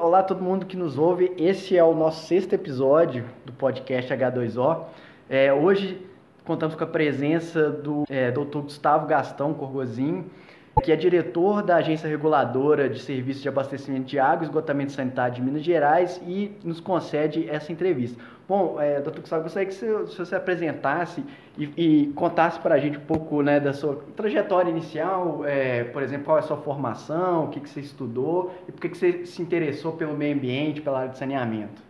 Olá todo mundo que nos ouve. Esse é o nosso sexto episódio do podcast H2O. É, hoje contamos com a presença do é, Dr. Gustavo Gastão Corgozinho, que é diretor da Agência Reguladora de Serviços de Abastecimento de Água e Esgotamento Sanitário de Minas Gerais e nos concede essa entrevista. Bom, é, doutor Gustavo, gostaria que você, se você apresentasse e, e contasse para a gente um pouco né, da sua trajetória inicial, é, por exemplo, qual é a sua formação, o que, que você estudou e por que, que você se interessou pelo meio ambiente, pela área de saneamento.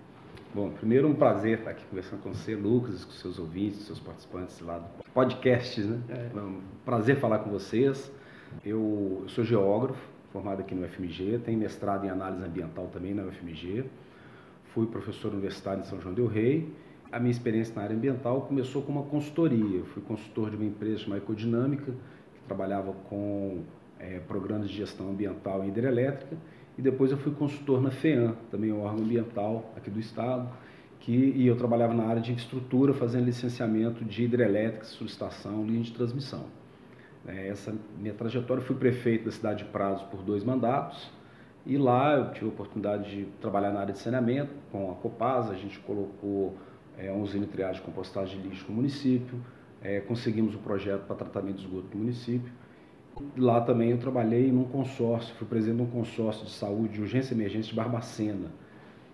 Bom, primeiro um prazer estar aqui conversando com você, Lucas, com seus ouvintes, seus participantes lá do podcast, né? É. Um prazer falar com vocês. Eu, sou geógrafo, formado aqui no UFMG, tenho mestrado em análise ambiental também na UFMG. Fui professor universitário em São João del Rei. A minha experiência na área ambiental começou com uma consultoria. Eu fui consultor de uma empresa chamada Ecodinâmica, que trabalhava com é, programas de gestão ambiental e hidrelétrica e depois eu fui consultor na FEAM, também um órgão ambiental aqui do estado, que, e eu trabalhava na área de infraestrutura, fazendo licenciamento de hidrelétrica, solicitação, linha de transmissão. É, essa minha trajetória, fui prefeito da cidade de Prados por dois mandatos, e lá eu tive a oportunidade de trabalhar na área de saneamento com a Copasa, a gente colocou é, uma usina de triagem de compostagem de lixo no município, é, conseguimos o um projeto para tratamento de esgoto no município, Lá também eu trabalhei num consórcio, fui presidente de um consórcio de saúde de urgência e emergência de Barbacena,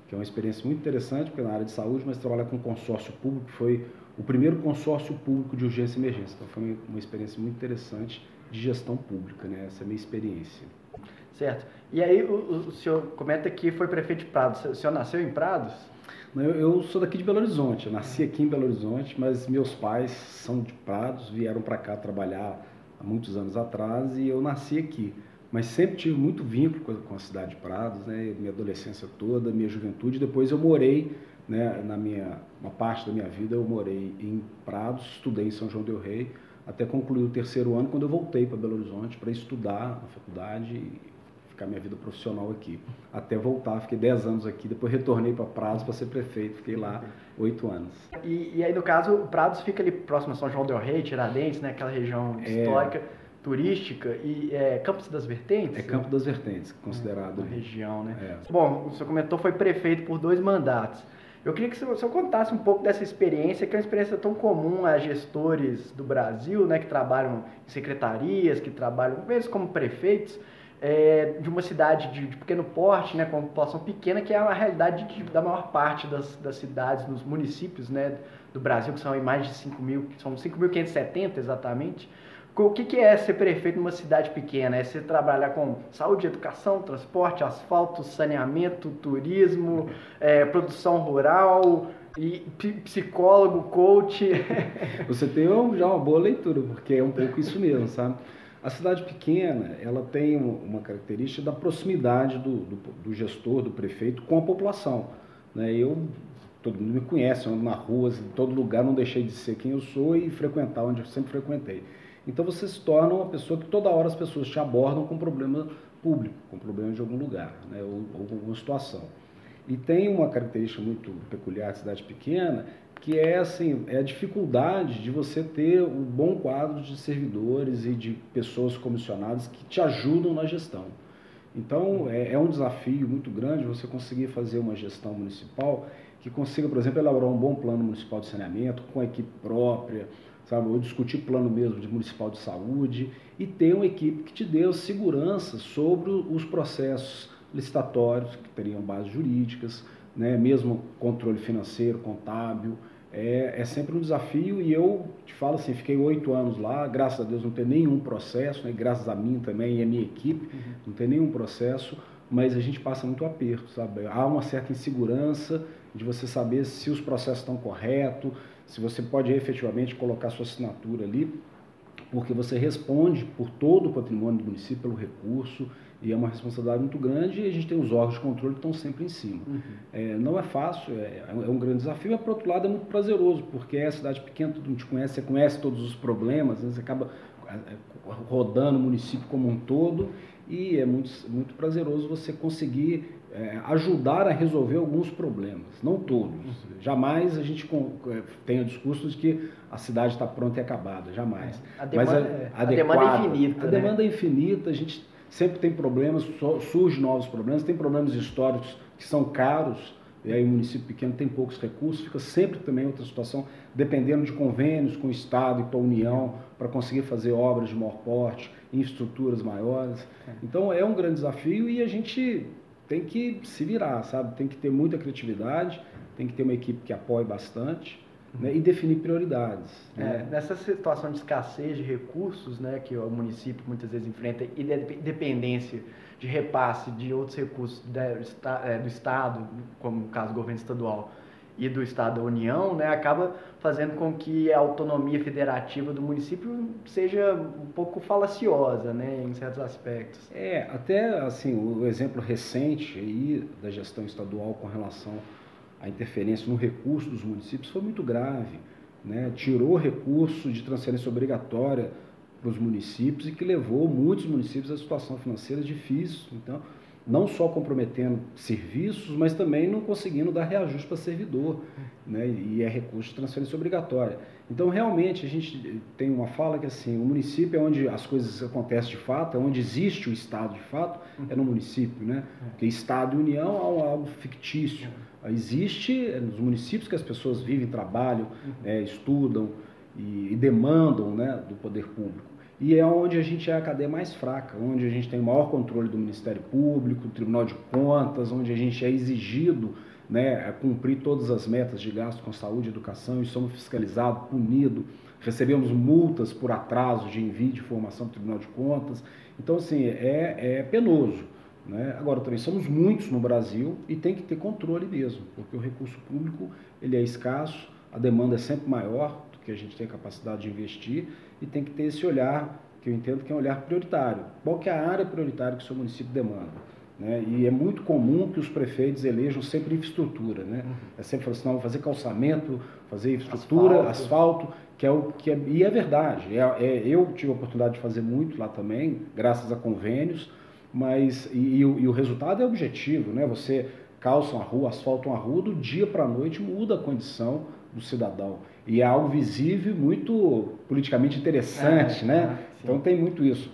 que é uma experiência muito interessante, porque é na área de saúde, mas trabalhar com consórcio público, foi o primeiro consórcio público de urgência e emergência. Então foi uma experiência muito interessante de gestão pública, né? essa é a minha experiência. Certo. E aí o, o senhor comenta que foi prefeito de Prados. O senhor nasceu em Prados? Eu, eu sou daqui de Belo Horizonte, eu nasci aqui em Belo Horizonte, mas meus pais são de Prados, vieram para cá trabalhar há muitos anos atrás e eu nasci aqui. Mas sempre tive muito vínculo com a cidade de Prados, né? minha adolescência toda, minha juventude. Depois eu morei, né, na minha, uma parte da minha vida eu morei em Prados, estudei em São João del Rei, até concluir o terceiro ano, quando eu voltei para Belo Horizonte para estudar na faculdade ficar minha vida profissional aqui. Até voltar, fiquei 10 anos aqui, depois retornei para Prados para ser prefeito, fiquei lá 8 anos. E, e, aí, no caso, Prados fica ali próximo a São João del Rei, Tiradentes, né, aquela região é... histórica, turística, e é Campos das Vertentes? É Campo das Vertentes, considerado. É, região, né? É. Bom, o senhor comentou foi prefeito por dois mandatos. Eu queria que o senhor contasse um pouco dessa experiência, que é uma experiência tão comum a gestores do Brasil, né, que trabalham em secretarias, que trabalham, mesmo como prefeitos, é, de uma cidade de, de, pequeno porte, né, com população pequena, que é a realidade de, da maior parte das, das cidades, nos municípios né, do Brasil, que são mais de 5 mil, são 5.570 exatamente. O que, que é ser prefeito numa cidade pequena? É você trabalhar com saúde, educação, transporte, asfalto, saneamento, turismo, é, produção rural, e psicólogo, coach. Você tem já uma boa leitura, porque é um pouco isso mesmo, sabe? A cidade pequena, ela tem uma característica da proximidade do, do, do gestor, do prefeito com a população. Né? Eu, todo mundo me conhece, eu ando na rua, em todo lugar, não deixei de ser quem eu sou e frequentar onde eu sempre frequentei. Então você se torna uma pessoa que toda hora as pessoas te abordam com problema público, com problema de algum lugar, né? ou, ou alguma situação. E tem uma característica muito peculiar de cidade pequena, que é assim, é a dificuldade de você ter um bom quadro de servidores e de pessoas comissionadas que te ajudam na gestão. Então, é, é um desafio muito grande você conseguir fazer uma gestão municipal que consiga, por exemplo, elaborar um bom plano municipal de saneamento com a equipe própria, sabe, ou discutir plano mesmo de municipal de saúde e ter uma equipe que te dê segurança sobre os processos licitatórios que teriam bases jurídicas, né, mesmo controle financeiro, contábil, é, é, sempre um desafio e eu te falo assim, fiquei oito anos lá, graças a Deus não tem nenhum processo, né, graças a mim também e a minha equipe, uhum. não tem nenhum processo, mas a gente passa muito aperto, sabe? Há uma certa insegurança de você saber se os processos estão corretos, se você pode efetivamente colocar sua assinatura ali, porque você responde por todo o patrimônio do município, pelo recurso, e é uma responsabilidade muito grande e a gente tem os órgãos de controle que estão sempre em cima. Uhum. É, não é fácil, é, é, um grande desafio, mas por outro lado é muito prazeroso, porque é cidade pequena, todo mundo te conhece, você conhece todos os problemas, né? você acaba é, é, rodando o município como um todo e é muito, muito prazeroso você conseguir é, ajudar a resolver alguns problemas, não todos. Uhum. Jamais a gente é, tem o discurso de que a cidade está pronta e acabada, jamais. A demanda, Mas a, a demanda é infinita. A né? demanda é infinita, a gente sempre tem problemas, surgem novos problemas, tem problemas históricos que são caros, e aí o município pequeno tem poucos recursos, fica sempre também outra situação, dependendo de convênios com o Estado e com a União, para conseguir fazer obras de maior porte, infraestruturas maiores. É. Então é um grande desafio e a gente tem que se virar, sabe? Tem que ter muita criatividade, tem que ter uma equipe que apoie bastante né, e definir prioridades. É, né? Nessa situação de escassez de recursos né, que o município muitas vezes enfrenta e dependência de repasse de outros recursos é, do Estado, como no caso do governo estadual, e do Estado da União, né, acaba fazendo com que a autonomia federativa do município seja um pouco falaciosa, né, em certos aspectos. É, até assim, o exemplo recente aí da gestão estadual com relação a interferência no recurso dos municípios foi muito grave. Né? Tirou recurso de transferência obrigatória para os municípios e que levou muitos municípios a situação financeira difícil. Então, não só comprometendo serviços, mas também não conseguindo dar reajuste para servidor, né? e é recurso de transferência obrigatória. Então, realmente, a gente tem uma fala que assim, o município é onde as coisas acontecem de fato, é onde existe o Estado de fato, é no município, né? Porque Estado e União é algo fictício. Existe é nos municípios que as pessoas vivem, trabalham, é, estudam e, e demandam né, do poder público. E é onde a gente é a cadeia mais fraca, onde a gente tem o maior controle do Ministério Público, do Tribunal de Contas, onde a gente é exigido né, a cumprir todas as metas de gasto com saúde e educação e somos fiscalizados, punidos, recebemos multas por atraso de envio de informação do Tribunal de Contas. Então, assim, é, é penoso. Né? Agora, também somos muitos no Brasil e tem que ter controle mesmo, porque o recurso público ele é escasso, a demanda é sempre maior do que a gente tem capacidade de investir e tem que ter esse olhar, que eu entendo que é um olhar prioritário. Qual que é a área prioritária que o seu município demanda? Né? E é muito comum que os prefeitos elejam sempre infraestrutura. Né? Uhum. É sempre falar assim, não, fazer calçamento, fazer infraestrutura, asfalto, asfalto que é o que é, e é verdade. É, é, eu tive a oportunidade de fazer muito lá também, graças a convênios, mas e, e, o, e o resultado é objetivo, né? Você calça uma rua, asfalta uma rua, do dia para a noite muda a condição do cidadão. E é algo visível muito politicamente interessante, é, né? É, então tem muito isso.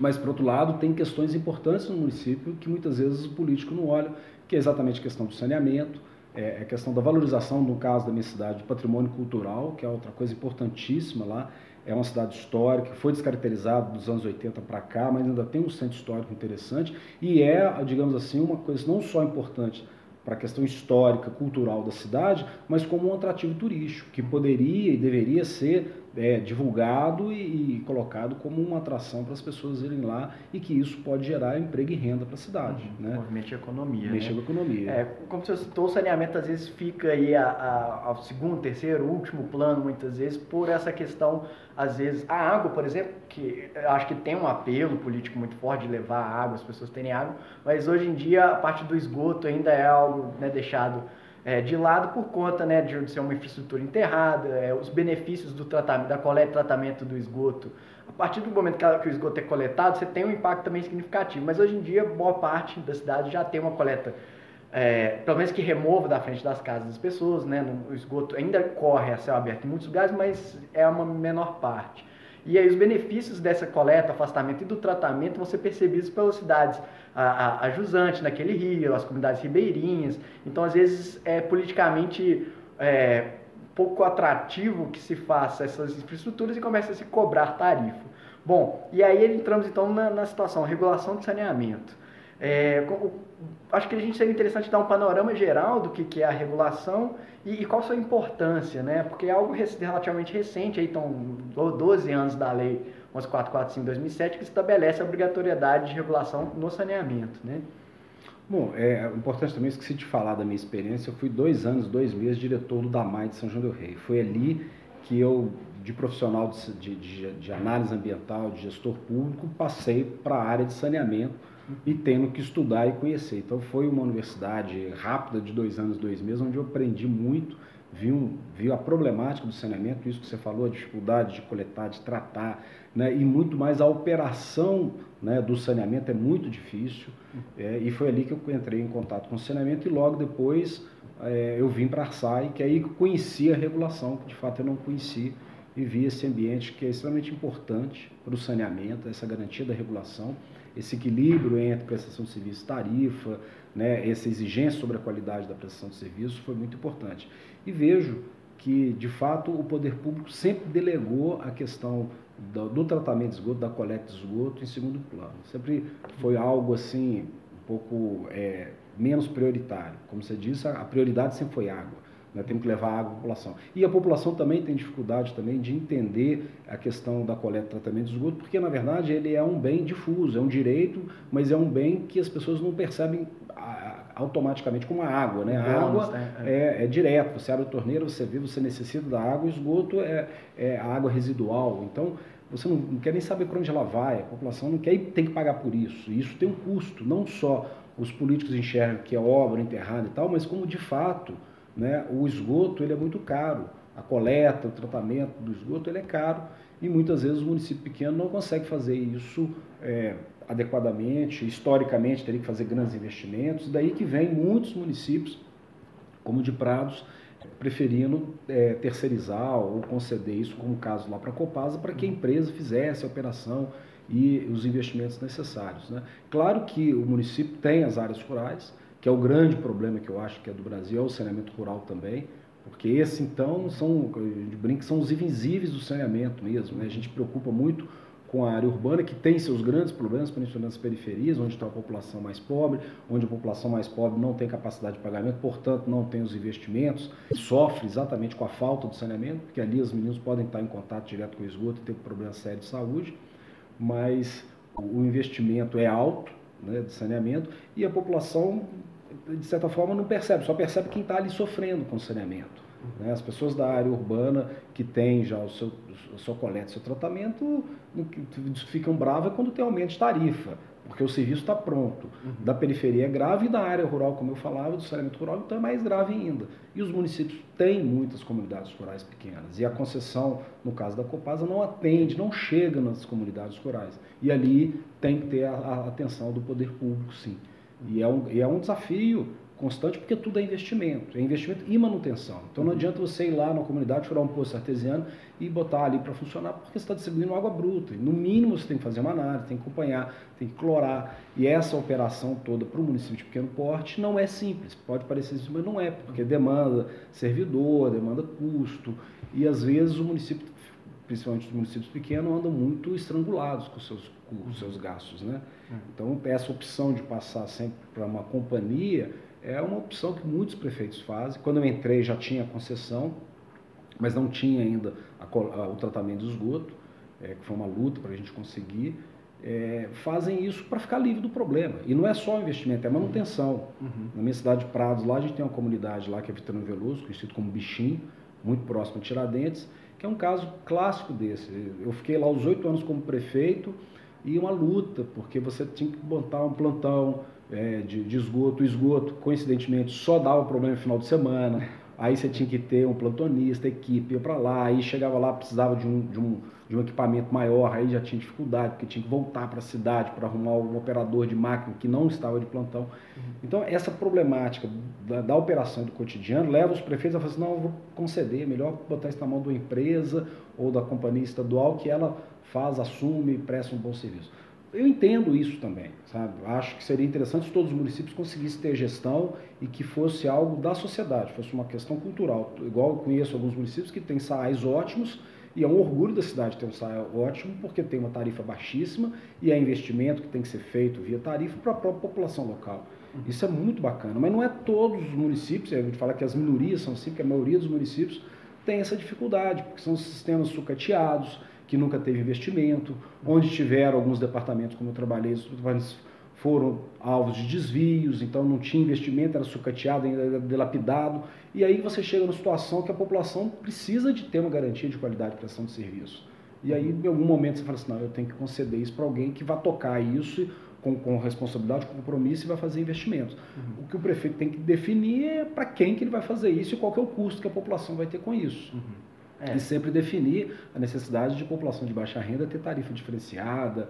Mas, por outro lado, tem questões importantes no município que muitas vezes o político não olha, que é exatamente a questão do saneamento, é a questão da valorização, no caso da minha cidade, do patrimônio cultural, que é outra coisa importantíssima lá. É uma cidade histórica, foi descaracterizada dos anos 80 para cá, mas ainda tem um centro histórico interessante e é, digamos assim, uma coisa não só importante para a questão histórica, cultural da cidade, mas como um atrativo turístico, que poderia e deveria ser é, divulgado e, e, colocado como uma atração para as pessoas irem lá e que isso pode gerar emprego e renda para a cidade. Uhum, né? Movimento a economia. Mexe né? a economia. É, como você citou, o saneamento às vezes fica aí a, a, ao segundo, terceiro, último plano, muitas vezes, por essa questão, às vezes, a água, por exemplo, que eu acho que tem um apelo político muito forte de levar água, as pessoas terem água, mas hoje em dia a parte do esgoto ainda é algo né, deixado é, de lado por conta né, de ser uma infraestrutura enterrada, é, os benefícios do tratamento, da coleta e tratamento do esgoto. A partir do momento que, o esgoto é coletado, você tem um impacto também significativo. Mas hoje em dia, boa parte da cidade já tem uma coleta, é, pelo menos que remova da frente das casas das pessoas. Né, no, o esgoto ainda corre a céu aberto em muitos lugares, mas é uma menor parte. E aí os benefícios dessa coleta, afastamento e do tratamento vão ser percebidos pelas cidades a, a, a jusante naquele rio, as comunidades ribeirinhas. Então, às vezes, é politicamente é, pouco atrativo que se faça essas infraestruturas e começa a se cobrar tarifa. Bom, e aí entramos então na, na situação, regulação de saneamento. É, acho que a gente seria interessante dar um panorama geral do que, que é a regulação e, e, qual sua importância, né? Porque é algo relativamente recente, aí estão 12 anos da lei 11445 2007 que estabelece a obrigatoriedade de regulação no saneamento, né? Bom, é importante também, esqueci de falar da minha experiência, eu fui dois anos, dois meses diretor do DAMAI de São João del Rei. Foi ali que eu, de profissional de, de, de análise ambiental, de gestor público, passei para a área de saneamento, e tendo que estudar e conhecer. Então foi uma universidade rápida de dois anos, dois meses, onde eu aprendi muito, vi, um, vi a problemática do saneamento, isso que você falou, a dificuldade de coletar, de tratar, né, e muito mais a operação né, do saneamento é muito difícil. É, e foi ali que eu entrei em contato com o saneamento e logo depois é, eu vim para a Arsai, que aí conheci a regulação, que de fato eu não conhecia, e vi esse ambiente que é extremamente importante para o saneamento, essa garantia da regulação esse equilíbrio entre prestação de serviço e tarifa, né, essa exigência sobre a qualidade da prestação de serviço foi muito importante. E vejo que, de fato, o poder público sempre delegou a questão do, do tratamento de esgoto, da coleta de esgoto em segundo plano. Sempre foi algo assim, um pouco é, menos prioritário. Como você disse, a prioridade sempre foi água. Nós temos que levar água à população. E a população também tem dificuldade também de entender a questão da coleta e tratamento de esgoto, porque na verdade ele é um bem difuso, é um direito, mas é um bem que as pessoas não percebem automaticamente como a água, né? A água né? é, é, direto, você abre a torneira, você vê, você necessita da água, o esgoto é, é a água residual. Então, você não, não, quer nem saber para onde ela vai, a população não quer e tem que pagar por isso. E isso tem um custo, não só os políticos enxergam que é obra enterrada e tal, mas como de fato né, o esgoto ele é muito caro. A coleta, o tratamento do esgoto ele é caro e muitas vezes o município pequeno não consegue fazer isso é, adequadamente, historicamente teria que fazer grandes investimentos, daí que vem muitos municípios, como de Prados, preferindo é, terceirizar ou conceder isso, como o caso lá para a Copasa, para que a empresa fizesse a operação e os investimentos necessários. Né? Claro que o município tem as áreas rurais, que é o grande problema que eu acho que é do Brasil, é o saneamento rural também, porque esse então são, de brinco, são os invisíveis do saneamento mesmo. Né? A gente preocupa muito com a área urbana, que tem seus grandes problemas, principalmente nas periferias, onde está a população mais pobre, onde a população mais pobre não tem capacidade de pagamento, portanto não tem os investimentos, sofre exatamente com a falta do saneamento, porque ali os meninos podem estar em contato direto com o esgoto e ter um problema sério de saúde, mas o investimento é alto né, de saneamento e a população, de certa forma, não percebe, só percebe quem está ali sofrendo com o saneamento. Né? As pessoas da área urbana que têm já o seu, a sua coleta, o seu tratamento, ficam bravas quando tem aumento de tarifa, porque o serviço está pronto. Uhum. Da periferia é grave e da área rural, como eu falava, do saneamento rural, então é mais grave ainda. E os municípios têm muitas comunidades rurais pequenas. E a concessão, no caso da Copasa, não atende, não chega nas comunidades rurais. E ali tem que ter a, a atenção do poder público, sim. E é um, e é um desafio constante, porque tudo é investimento, é investimento e manutenção. Então não adianta você ir lá na comunidade, furar um poço artesiano e botar ali para funcionar, porque você está distribuindo água bruta. No mínimo você tem que fazer uma análise, tem que acompanhar, tem que clorar. E essa operação toda para o município de pequeno porte não é simples. Pode parecer simples, mas não é, porque demanda servidor, demanda custo. E às vezes o município, principalmente os municípios pequenos, andam muito estrangulados com seus, com os seus gastos. Né? Hum. Então essa opção de passar sempre para uma companhia é uma opção que muitos prefeitos fazem. Quando eu entrei já tinha concessão, mas não tinha ainda a, a, o tratamento do esgoto, é, que foi uma luta para a gente conseguir. É, fazem isso para ficar livre do problema. E não é só investimento, é manutenção. Uhum. Na minha cidade de Prados, lá a gente tem uma comunidade lá que é Vitorino Veloso, conhecido como Bichinho, muito próximo a Tiradentes, que é um caso clássico desse. Eu fiquei lá os oito anos como prefeito e uma luta, porque você tinha que montar um plantão, é, de, de, esgoto. O esgoto, coincidentemente, só dava problema no final de semana. Aí você tinha que ter um plantonista, equipe, ia para lá. Aí chegava lá, precisava de um, de, um, de um equipamento maior. Aí já tinha dificuldade, porque tinha que voltar para a cidade para arrumar um operador de máquina que não estava de plantão. Uhum. Então, essa problemática da, da, operação do cotidiano leva os prefeitos a falar assim: não, eu vou conceder, melhor botar isso na mão de uma empresa ou da companhia estadual que ela faz, assume e presta um bom serviço. Eu entendo isso também, sabe? Acho que seria interessante se todos os municípios conseguissem ter gestão e que fosse algo da sociedade, fosse uma questão cultural. Igual eu conheço alguns municípios que têm sais ótimos e é um orgulho da cidade ter um SAI ótimo, porque tem uma tarifa baixíssima e é investimento que tem que ser feito via tarifa para a própria população local. Isso é muito bacana, mas não é todos os municípios, a gente fala que as minorias são assim, porque a maioria dos municípios tem essa dificuldade, porque são sistemas sucateados, que nunca teve investimento, onde tiveram alguns departamentos, como eu trabalhei, foram alvos de desvios, então não tinha investimento, era sucateado, ainda era dilapidado. E aí você chega na situação que a população precisa de ter uma garantia de qualidade de prestação de serviço. E aí, em algum momento, você fala assim, não, eu tenho que conceder isso para alguém que vai tocar isso com, com, responsabilidade, com compromisso e vai fazer investimentos. Uhum. O que o prefeito tem que definir é para quem que ele vai fazer isso e qual é o custo que a população vai ter com isso. Uhum. É. E sempre definir a necessidade de população de baixa renda ter tarifa diferenciada,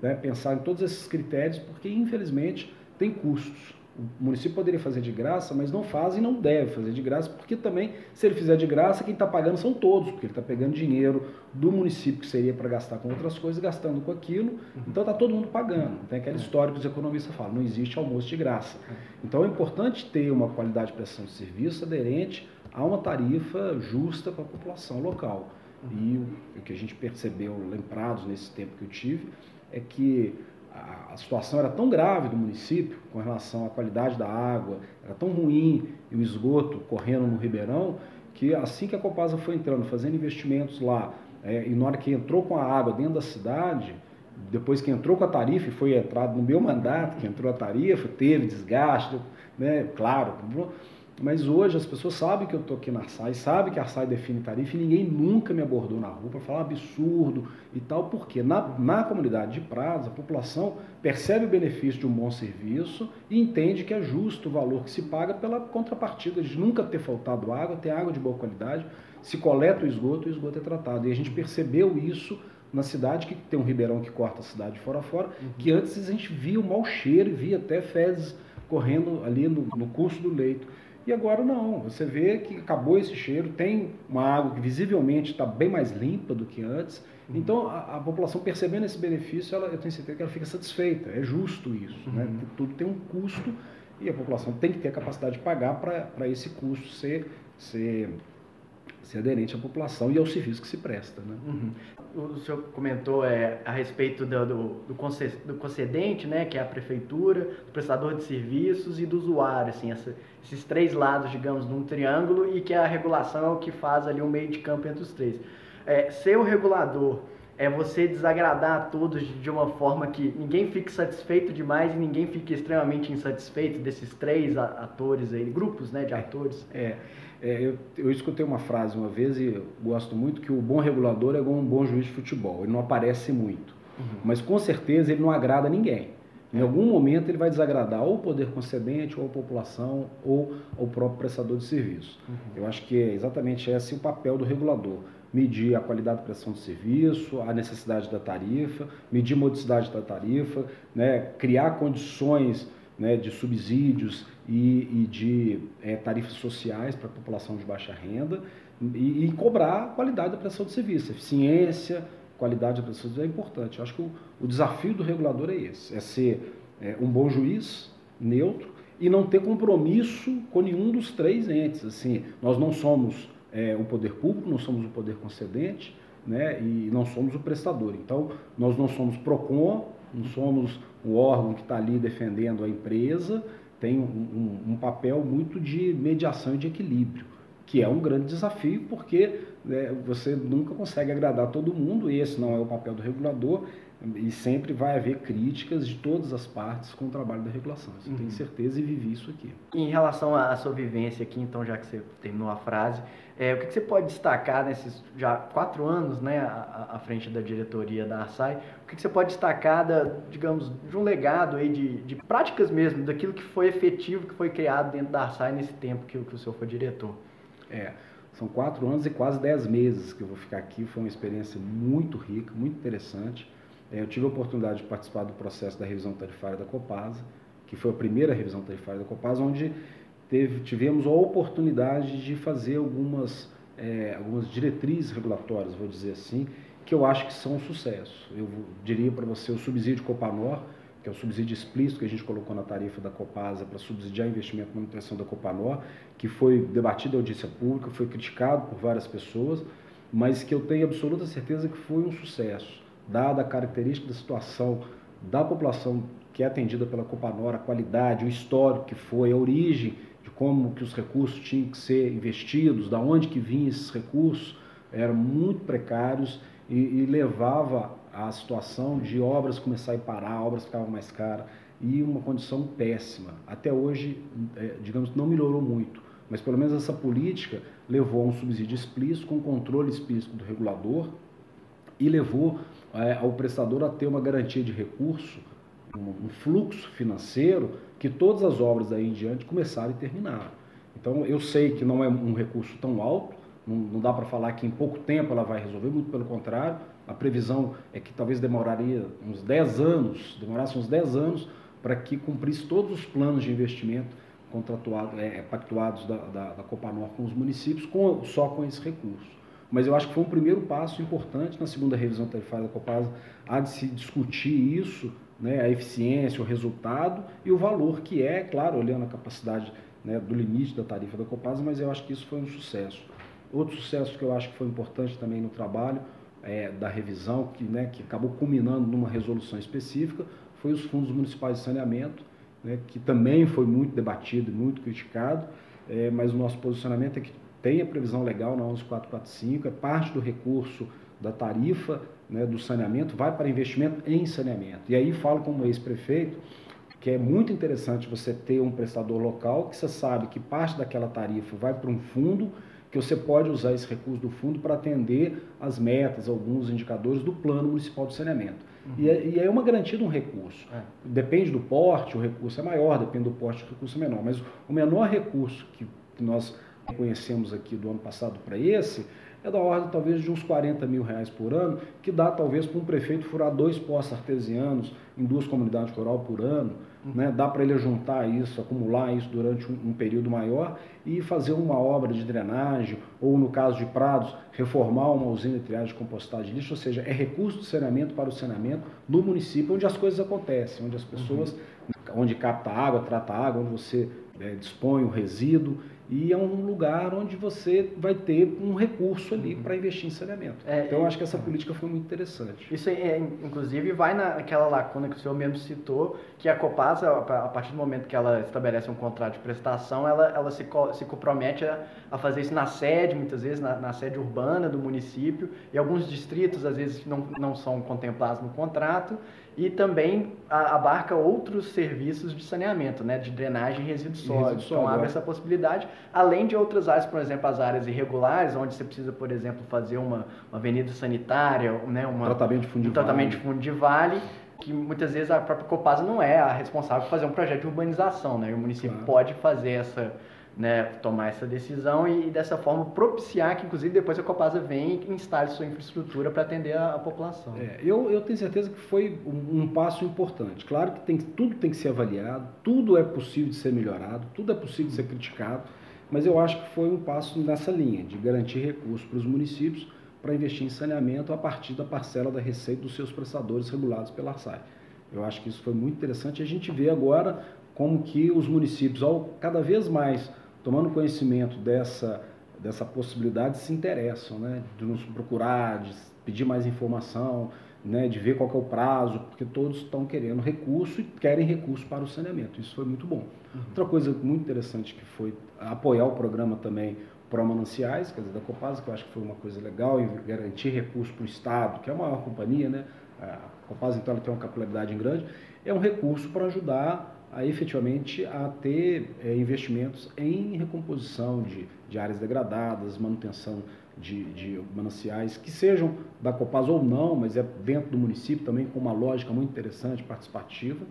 né, pensar em todos esses critérios, porque infelizmente tem custos. O município poderia fazer de graça, mas não faz e não deve fazer de graça, porque também, se ele fizer de graça, quem está pagando são todos, porque ele está pegando dinheiro do município que seria para gastar com outras coisas, gastando com aquilo, então está todo mundo pagando. Tem aquela história que os economistas falam, não existe almoço de graça. Então é importante ter uma qualidade de prestação de serviço aderente a uma tarifa justa para a população local. E o, o que a gente percebeu, lembrados nesse tempo que eu tive, é que a, situação era tão grave do município com relação à qualidade da água, era tão ruim e o esgoto correndo no Ribeirão, que assim que a Copasa foi entrando, fazendo investimentos lá, é, e na hora que entrou com a água dentro da cidade, depois que entrou com a tarifa, e foi entrado no meu mandato, que entrou a tarifa, teve desgaste, né, claro, mas hoje as pessoas sabem que eu estou aqui na SAI, sabem que a SAI define tarifa e ninguém nunca me abordou na rua para falar absurdo e tal, porque na, na comunidade de prados a população percebe o benefício de um bom serviço e entende que é justo o valor que se paga pela contrapartida de nunca ter faltado água, ter água de boa qualidade, se coleta o esgoto, o esgoto é tratado. E a gente percebeu isso na cidade, que tem um ribeirão que corta a cidade fora a fora, uhum. que antes a gente via o mau cheiro e via até fezes correndo ali no, no curso do leito. E agora não, você vê que acabou esse cheiro, tem uma água que visivelmente está bem mais limpa do que antes. Uhum. Então a, a, população percebendo esse benefício, ela, eu tenho certeza que ela fica satisfeita. É justo isso, né? uhum. né? Tudo tem um custo e a população tem que ter a capacidade de pagar para esse custo ser, ser ser aderente à população e ao serviço que se presta. Né? Uhum. O senhor comentou é, a respeito do, do, do, concedente, né, que é a prefeitura, do prestador de serviços e do usuário, assim, essa, esses três lados, digamos, de um triângulo e que a regulação é o que faz ali um meio de campo entre os três. É, ser o regulador é você desagradar a todos de uma forma que ninguém fique satisfeito demais e ninguém fique extremamente insatisfeito desses três atores aí, grupos né, de atores. É, é, eu, eu, escutei uma frase uma vez e gosto muito que o bom regulador é como um bom juiz de futebol. Ele não aparece muito, uhum. mas com certeza ele não agrada ninguém. Em algum momento ele vai desagradar ou o poder concedente, ou a população, ou o próprio prestador de serviço. Uhum. Eu acho que é exatamente esse o papel do regulador. Medir a qualidade da prestação de serviço, a necessidade da tarifa, medir a modicidade da tarifa, né, criar condições né, de subsídios e, e de é, tarifas sociais para a população de baixa renda e, e, cobrar qualidade da prestação de serviço, eficiência, qualidade da prestação de serviço é importante. Eu acho que o, o desafio do regulador é esse, é ser é, um bom juiz, neutro, e não ter compromisso com nenhum dos três entes. Assim, nós não somos é, o poder público, não somos o poder concedente, né, e não somos o prestador. Então, nós não somos PROCON, não somos o órgão que está ali defendendo a empresa, tem um, um, um, papel muito de mediação e de equilíbrio, que é um grande desafio, porque né, você nunca consegue agradar todo mundo, e esse não é o papel do regulador, e sempre vai haver críticas de todas as partes com o trabalho da regulação. Isso uhum. tenho certeza e vivi isso aqui. Em relação à sua vivência aqui, então, já que você terminou a frase, é, o que, que, você pode destacar nesses já quatro anos né, à, à frente da diretoria da Arsai? O que, que, você pode destacar, da, digamos, de um legado aí de, de práticas mesmo, daquilo que foi efetivo, que foi criado dentro da Arsai nesse tempo que, que o senhor foi diretor? É, são quatro anos e quase dez meses que eu vou ficar aqui. Foi uma experiência muito rica, muito interessante. É, eu tive a oportunidade de participar do processo da revisão tarifária da Copasa, que foi a primeira revisão tarifária da Copasa, onde teve, tivemos a oportunidade de fazer algumas, é, algumas diretrizes regulatórias, vou dizer assim, que eu acho que são um sucesso. Eu diria para você o subsídio Copanor, que é o subsídio explícito que a gente colocou na tarifa da Copasa para subsidiar investimento na manutenção da Copanor, que foi debatido em audiência pública, foi criticado por várias pessoas, mas que eu tenho absoluta certeza que foi um sucesso dada a característica da situação da população que é atendida pela Copanor, a qualidade, o histórico que foi, a origem de como que os recursos tinham que ser investidos, da onde que vinham esses recursos, eram muito precários e, e levava à situação de obras começarem a parar, obras ficavam mais caras e uma condição péssima. Até hoje, é, digamos, não melhorou muito, mas pelo menos essa política levou a um subsídio explícito, com controle explícito do regulador e levou ao prestador a ter uma garantia de recurso, um, fluxo financeiro, que todas as obras daí em diante começaram e terminaram. Então eu sei que não é um recurso tão alto, não, não dá para falar que em pouco tempo ela vai resolver, muito pelo contrário, a previsão é que talvez demoraria uns 10 anos, demorasse uns 10 anos para que cumprisse todos os planos de investimento contratuado, é, pactuados da, da, da Copanor com os municípios, com, só com esse recurso. Mas eu acho que foi um primeiro passo importante na segunda revisão tarifária da Copasa, há de se discutir isso, né, a eficiência, o resultado e o valor que é, claro, olhando a capacidade né, do limite da tarifa da Copasa, mas eu acho que isso foi um sucesso. Outro sucesso que eu acho que foi importante também no trabalho é, da revisão, que, né, que acabou culminando numa resolução específica, foi os fundos municipais de saneamento, né, que também foi muito debatido e muito criticado, é, mas o nosso posicionamento é que tem a previsão legal na 11445, é parte do recurso da tarifa né, do saneamento, vai para investimento em saneamento. E aí falo como ex-prefeito que é muito interessante você ter um prestador local que você sabe que parte daquela tarifa vai para um fundo que você pode usar esse recurso do fundo para atender as metas, alguns indicadores do plano municipal de saneamento. Uhum. E, é, e é uma garantia de um recurso. É. Depende do porte, o recurso é maior, depende do porte, o recurso é menor. Mas o menor recurso que, que nós conhecemos aqui do ano passado para esse é da ordem talvez de uns 40 mil reais por ano, que dá talvez para um prefeito furar dois postos artesianos em duas comunidades rurais por ano. Uhum. Né? Dá para ele juntar isso, acumular isso durante um, um, período maior e fazer uma obra de drenagem, ou no caso de Prados, reformar uma usina de triagem de compostagem de lixo, ou seja, é recurso de saneamento para o saneamento no município onde as coisas acontecem, onde as pessoas, uhum. onde capta água, trata água, onde você é, dispõe o resíduo e é um lugar onde você vai ter um recurso ali uhum. para investir em saneamento. É, então, eu acho que essa política foi muito interessante. Isso, é, inclusive, vai naquela lacuna que o senhor mesmo citou, que a Copasa, a partir do momento que ela estabelece um contrato de prestação, ela, ela se, se compromete a, a fazer isso na sede, muitas vezes na, na, sede urbana do município, e alguns distritos, às vezes, não, não são contemplados no contrato, e também abarca outros serviços de saneamento, né, de drenagem e resíduos sólidos. Então abre é. essa possibilidade, além de outras áreas, por exemplo, as áreas irregulares, onde você precisa, por exemplo, fazer uma, uma avenida sanitária, né, uma, tratamento de fundo de um vale. tratamento de fundo de vale, que muitas vezes a própria Copasa não é a responsável por fazer um projeto de urbanização, né? E o município claro. pode fazer essa né, tomar essa decisão e, dessa forma propiciar que inclusive depois a Copasa venha e instale sua infraestrutura para atender a, a população. É, eu, eu tenho certeza que foi um, um, passo importante. Claro que tem, tudo tem que ser avaliado, tudo é possível de ser melhorado, tudo é possível de ser criticado, mas eu acho que foi um passo nessa linha de garantir recursos para os municípios para investir em saneamento a partir da parcela da receita dos seus prestadores regulados pela ARSAI. Eu acho que isso foi muito interessante. A gente vê agora como que os municípios, ao cada vez mais tomando conhecimento dessa, dessa possibilidade, se interessam, né? De nos procurar, de pedir mais informação, né? de ver qual é o prazo, porque todos estão querendo recurso e querem recurso para o saneamento. Isso foi muito bom. Uhum. Outra coisa muito interessante que foi apoiar o programa também Pro Mananciais, quer dizer, da Copasa, que eu acho que foi uma coisa legal, e garantir recurso para o Estado, que é a maior companhia, né? A Copasa, então, ela tem uma capilaridade grande, é um recurso para ajudar a efetivamente a ter é, investimentos em recomposição de, de áreas degradadas, manutenção de, de, mananciais, que sejam da Copasa ou não, mas é dentro do município também com uma lógica muito interessante, participativa.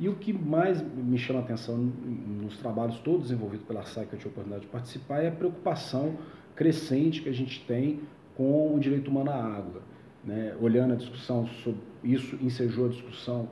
E o que mais me chama a atenção nos trabalhos todos desenvolvidos pela SAI que eu tive a oportunidade de participar é a preocupação crescente que a gente tem com o direito humano à água. Né? Olhando a discussão sobre isso, ensejou a discussão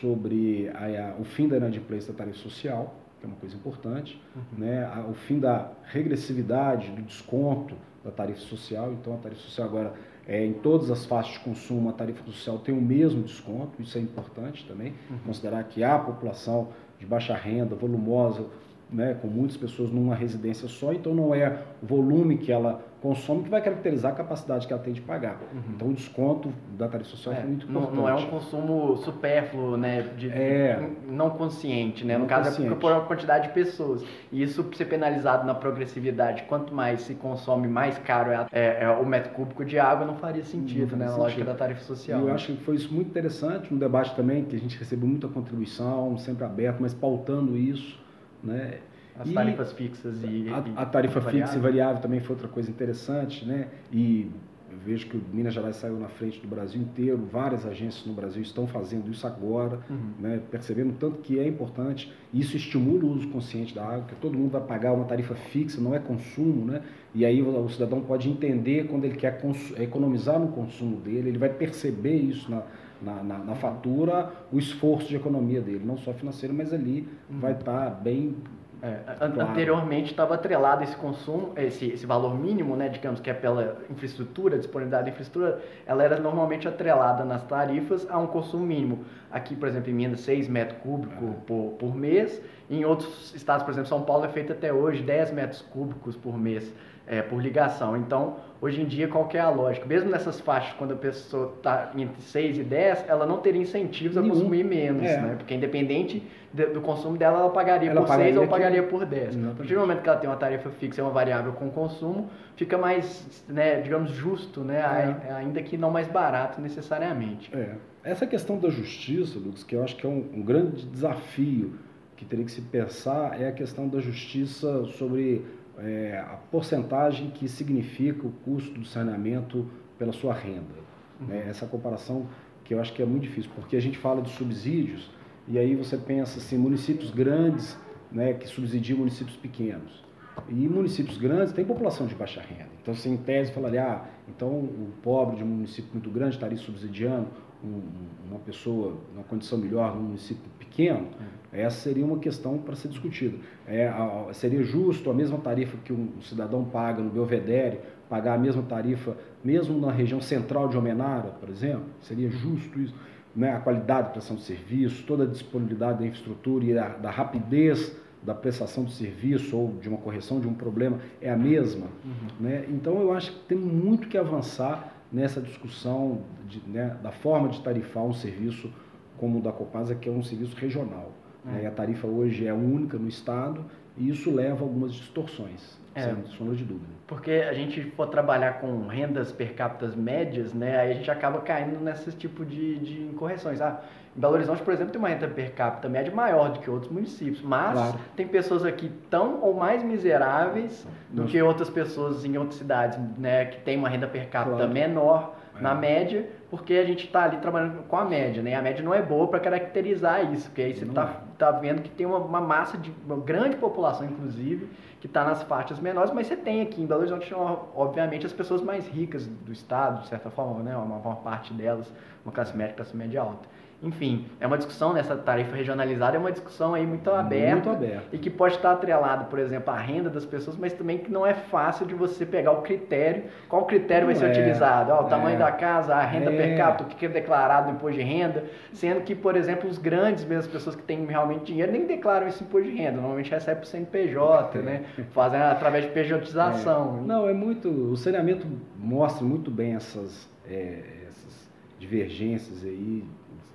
sobre a, a, o fim da inadimplência da tarifa social, que é uma coisa importante, uhum. né? A, o fim da regressividade do desconto da tarifa social. Então, a tarifa social agora, é, em todas as faixas de consumo, a tarifa social tem o mesmo desconto, isso é importante também, uhum. considerar que há população de baixa renda, volumosa, né, com muitas pessoas numa residência só, então não é o volume que ela consome que vai caracterizar a capacidade que ela tem de pagar. Uhum. Então o desconto da tarifa social é, é muito importante. Não, não, é um consumo supérfluo, né, de, é, não consciente, né? Não no caso consciente. é por uma quantidade de pessoas. E isso ser penalizado na progressividade, quanto mais se consome, mais caro é, é, é o metro cúbico de água, não faria sentido, não né, na lógica da tarifa social. E eu acho que foi isso muito interessante, no debate também, que a gente recebeu muita contribuição, sempre aberto, mas pautando isso né? As e tarifas fixas e. A, a tarifa fixa e variável também foi outra coisa interessante, né? E eu vejo que o Minas Gerais saiu na frente do Brasil inteiro, várias agências no Brasil estão fazendo isso agora, uhum. né? percebendo tanto que é importante. Isso estimula o uso consciente da água, que todo mundo vai pagar uma tarifa fixa, não é consumo, né? E aí o cidadão pode entender quando ele quer economizar no consumo dele, ele vai perceber isso na, na, na, na fatura o esforço de economia dele, não só financeiro, mas ali uhum. vai estar tá bem é, claro. Anteriormente estava atrelado esse consumo, esse, esse valor mínimo, né, digamos que é pela infraestrutura, disponibilidade de infraestrutura, ela era normalmente atrelada nas tarifas a um consumo mínimo. Aqui, por exemplo, em Minas, 6 metros cúbicos é. por, por mês. Em outros estados, por exemplo, São Paulo é feito até hoje 10 metros cúbicos por mês é, por ligação. Então, hoje em dia, qual é a lógica? Mesmo nessas faixas, quando a pessoa está entre 6 e 10, ela não teria incentivos a Nenhum. consumir menos, é. né? Porque independente do consumo dela, ela pagaria ela por 6 ou pagaria por 10. A partir do momento que ela tem uma tarifa fixa e uma variável com consumo, fica mais, né, digamos, justo, né? É. Ainda que não mais barato necessariamente. É. Essa questão da justiça, Lucas, que eu acho que é um, um grande desafio que teria que se pensar, é a questão da justiça sobre é, a porcentagem que significa o custo do saneamento pela sua renda. Uhum. Né? Essa comparação que eu acho que é muito difícil, porque a gente fala de subsídios e aí você pensa assim, municípios grandes né, que subsidiam municípios pequenos. E municípios grandes têm população de baixa renda. Então, você em tese falaria, ah, então o pobre de um município muito grande estaria subsidiando um, uma pessoa numa condição melhor num município pequeno. É. Essa seria uma questão para ser discutida. É, a, seria justo a mesma tarifa que um cidadão paga no Belvedere, pagar a mesma tarifa mesmo na região central de Homenara, por exemplo? Seria justo isso? Né? A qualidade da prestação de serviço, toda a disponibilidade da infraestrutura e da, da rapidez da prestação de serviço ou de uma correção de um problema é a mesma. Uhum. Né? Então eu acho que tem muito que avançar nessa discussão de, né, da forma de tarifar um serviço como o da Copasa, que é um serviço regional. Né? É. Né? a tarifa hoje é única no Estado e isso leva a algumas distorções. É, sem sombra de dúvida. Porque a gente for trabalhar com rendas per capita médias, né, aí a gente acaba caindo nesse tipo de, de incorreções. Ah, em Belo Horizonte, por exemplo, tem uma renda per capita média maior do que outros municípios, mas claro. tem pessoas aqui tão ou mais miseráveis do que outras pessoas em outras cidades, né, que tem uma renda per capita claro. menor é. na média, porque a gente está ali trabalhando com a média, né? A média não é boa para caracterizar isso, porque aí você está é. tá vendo que tem uma, uma, massa de uma grande população, inclusive, que está nas faixas menores, mas você tem aqui em Belo Horizonte, obviamente, as pessoas mais ricas do estado, de certa forma, né? Uma, uma parte delas, uma classe média, classe média alta. Enfim, é uma discussão nessa tarifa regionalizada, é uma discussão aí muito aberta, muito aberta. e que pode estar atrelado, por exemplo, à renda das pessoas, mas também que não é fácil de você pegar o critério, qual critério não vai ser é, utilizado, o tamanho é, da casa, a renda é. per capita, o que é declarado no imposto de renda, sendo que, por exemplo, os grandes mesmo, as pessoas que têm realmente dinheiro, nem declaram esse imposto de renda, normalmente recebe o CNPJ, né, fazem através de pejotização. É. Não, é muito, o saneamento mostra muito bem essas, é, essas divergências aí,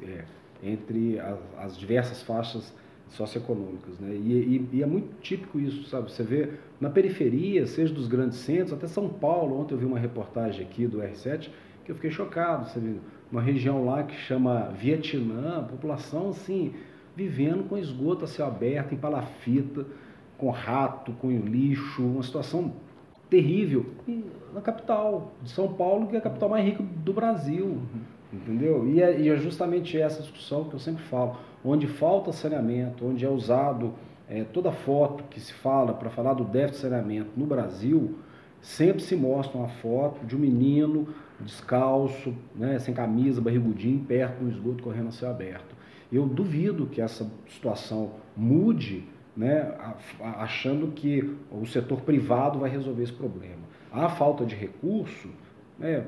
é, entre as, as, diversas faixas socioeconômicas. Né? E, e, e, é muito típico isso, sabe? Você vê na periferia, seja dos grandes centros, até São Paulo. Ontem eu vi uma reportagem aqui do R7 que eu fiquei chocado. Você uma região lá que chama Vietnã, população assim, vivendo com esgoto a céu aberto, em palafita, com rato, com lixo, uma situação terrível. E na capital de São Paulo, que é a capital mais rica do Brasil. Uhum. Entendeu? E é, e é, justamente essa discussão que eu sempre falo, onde falta saneamento, onde é usado é, toda foto que se fala para falar do déficit de saneamento no Brasil, sempre se mostra uma foto de um menino descalço, né, sem camisa, barrigudinho, perto do esgoto correndo a céu aberto. Eu duvido que essa situação mude, né, achando que o setor privado vai resolver esse problema. A falta de recurso, né,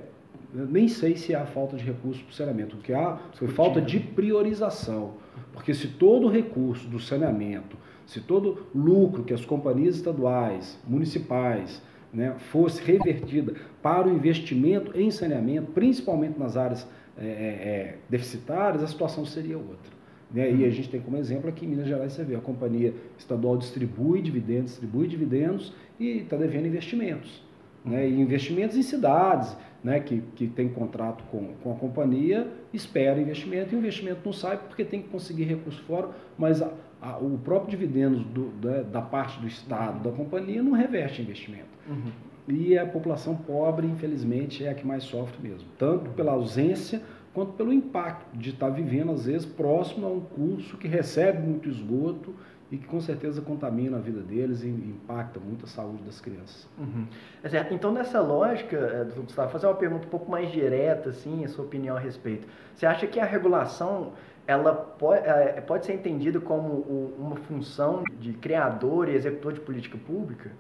nem sei se há falta de recurso para o saneamento. O que há foi falta de priorização. Porque se todo o recurso do saneamento, se todo lucro que as companhias estaduais, municipais, né, fosse revertida para o investimento em saneamento, principalmente nas áreas é, é, é deficitárias, a situação seria outra. Né? E a gente tem como exemplo aqui em Minas Gerais, você vê, a companhia estadual distribui dividendos, distribui dividendos e está devendo investimentos. Né? E investimentos em cidades, né, que, que tem contrato com, com a companhia, espera investimento e o investimento não sai porque tem que conseguir recurso fora, mas a, a, o próprio dividendo do, da, da, parte do Estado, da companhia, não reveste investimento. Uhum. E a população pobre, infelizmente, é a que mais sofre mesmo, tanto pela ausência quanto pelo impacto de estar vivendo, às vezes, próximo a um curso que recebe muito esgoto e que com certeza contamina a vida deles e impacta muito a saúde das crianças. Uhum. É certo. Então, nessa lógica, é, Gustavo, fazer uma pergunta um pouco mais direta, assim, a sua opinião a respeito. Você acha que a regulação ela pode, é, pode ser entendida como uma função de criador e executor de política pública?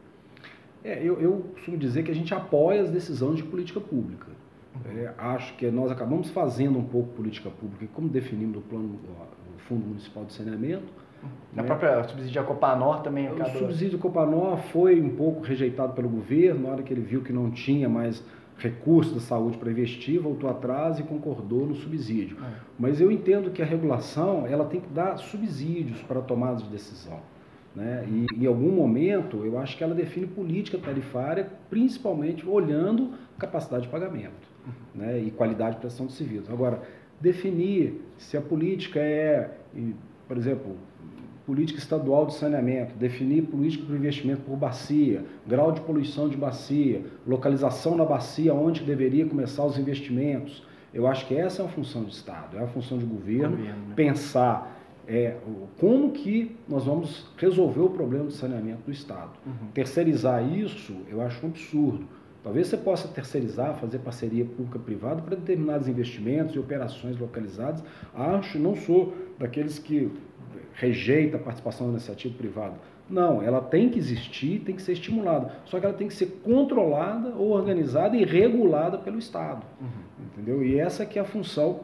É, eu, eu costumo dizer que a gente apoia as decisões de política pública. Uhum. É, acho que nós acabamos fazendo um pouco política pública, como definimos o plano, o Fundo Municipal de Saneamento, a né? própria subsídio Copanor também acabou... O subsídio Copanor foi um pouco rejeitado pelo governo, na hora que ele viu que não tinha mais recursos da saúde para investir, voltou atrás e concordou no subsídio. É. Mas eu entendo que a regulação ela tem que dar subsídios para tomadas de decisão. Né? E em algum momento, eu acho que ela define política tarifária, principalmente olhando capacidade de pagamento uhum. né? e qualidade de prestação de serviços. Agora, definir se a política é, por exemplo, política estadual de saneamento, definir política de investimento por bacia, grau de poluição de bacia, localização na bacia onde deveria começar os investimentos. Eu acho que essa é a função do Estado, é a função do governo, governo né? pensar é, como que nós vamos resolver o problema do saneamento do Estado. Uhum. Terceirizar isso, eu acho um absurdo. Talvez você possa terceirizar, fazer parceria pública-privada para determinados investimentos e operações localizadas. Acho, não sou daqueles que rejeita a participação da iniciativa privada. Não, ela tem que existir, tem que ser estimulada. Só que ela tem que ser controlada, organizada e regulada pelo Estado. Uhum. Entendeu? E essa que é a função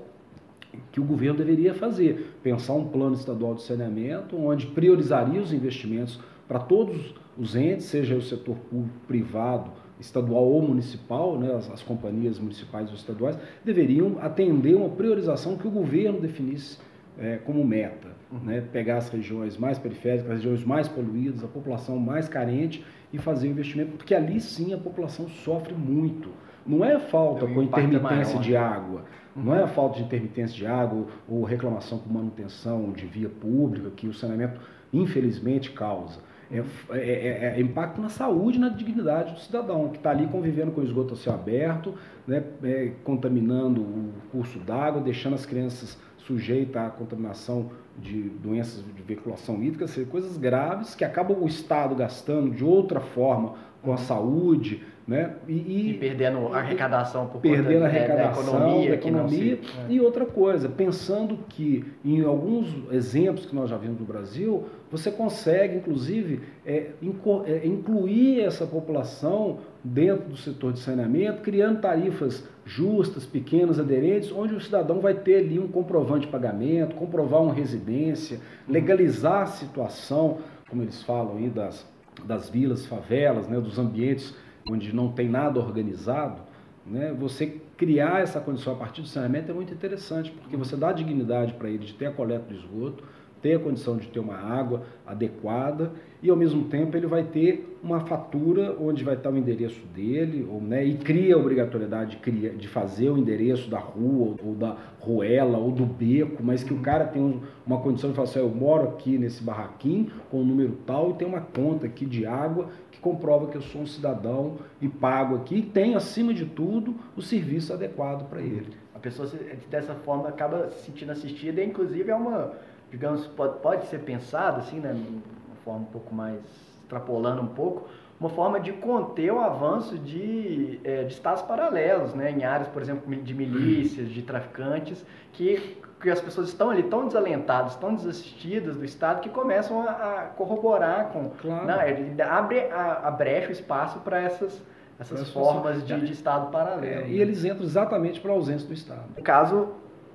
que o governo deveria fazer. Pensar um plano estadual de saneamento, onde priorizaria os investimentos para todos os entes, seja o setor público, privado, estadual ou municipal, né, as, as companhias municipais ou estaduais, deveriam atender uma priorização que o governo definisse é, como meta. Uhum. Né? Pegar as regiões mais periféricas, as regiões mais poluídas, a população mais carente e fazer o investimento, porque ali sim a população sofre muito. Não é falta com intermitência de água, uhum. não é a falta de intermitência de água ou reclamação com manutenção de via pública que o saneamento infelizmente causa. É, é, é, é, impacto na saúde, na dignidade do cidadão, que está ali convivendo com o esgoto a céu aberto, né, é, contaminando o curso d'água, deixando as crianças sujeitas à contaminação de doenças de veiculação hídrica, coisas graves que acabam o Estado gastando de outra forma com a uhum. saúde, né? E, e, e perdendo a arrecadação por perdendo conta, a arrecadação da economia, da economia se... e outra coisa, pensando que em alguns exemplos que nós já vimos no Brasil, você consegue inclusive é, é, incluir essa população dentro do setor de saneamento, criando tarifas justas, pequenas, aderentes, onde o cidadão vai ter ali um comprovante de pagamento, comprovar uma residência, legalizar a situação, como eles falam aí das das vilas, favelas, né, dos ambientes onde não tem nada organizado, né, você criar essa condição a partir do saneamento é muito interessante, porque você dá dignidade para ele de ter a coleta do esgoto, ter a condição de ter uma água adequada e ao mesmo tempo ele vai ter uma fatura onde vai estar o endereço dele, ou, né, e cria a obrigatoriedade de, fazer o endereço da rua, ou da ruela, ou do beco, mas que o cara tem uma condição de falar assim, eu moro aqui nesse barraquinho com o número tal e tem uma conta aqui de água que comprova que eu sou um cidadão e pago aqui e tem, acima de tudo, o serviço adequado para ele. A pessoa dessa forma acaba se sentindo assistida e inclusive é uma digamos, pode, pode ser pensado assim, né, de uma forma um pouco mais extrapolando um pouco, uma forma de conter o avanço de, é, de estados paralelos, né, em áreas, por exemplo, de milícias, de traficantes, que, que as pessoas estão ali tão desalentadas, tão desassistidas do Estado, que começam a, a corroborar com. Claro. Né, ele abre a, a brecha, o espaço para essas essas formas de, de, Estado paralelo. É, e eles entram exatamente para a ausência do Estado. No caso,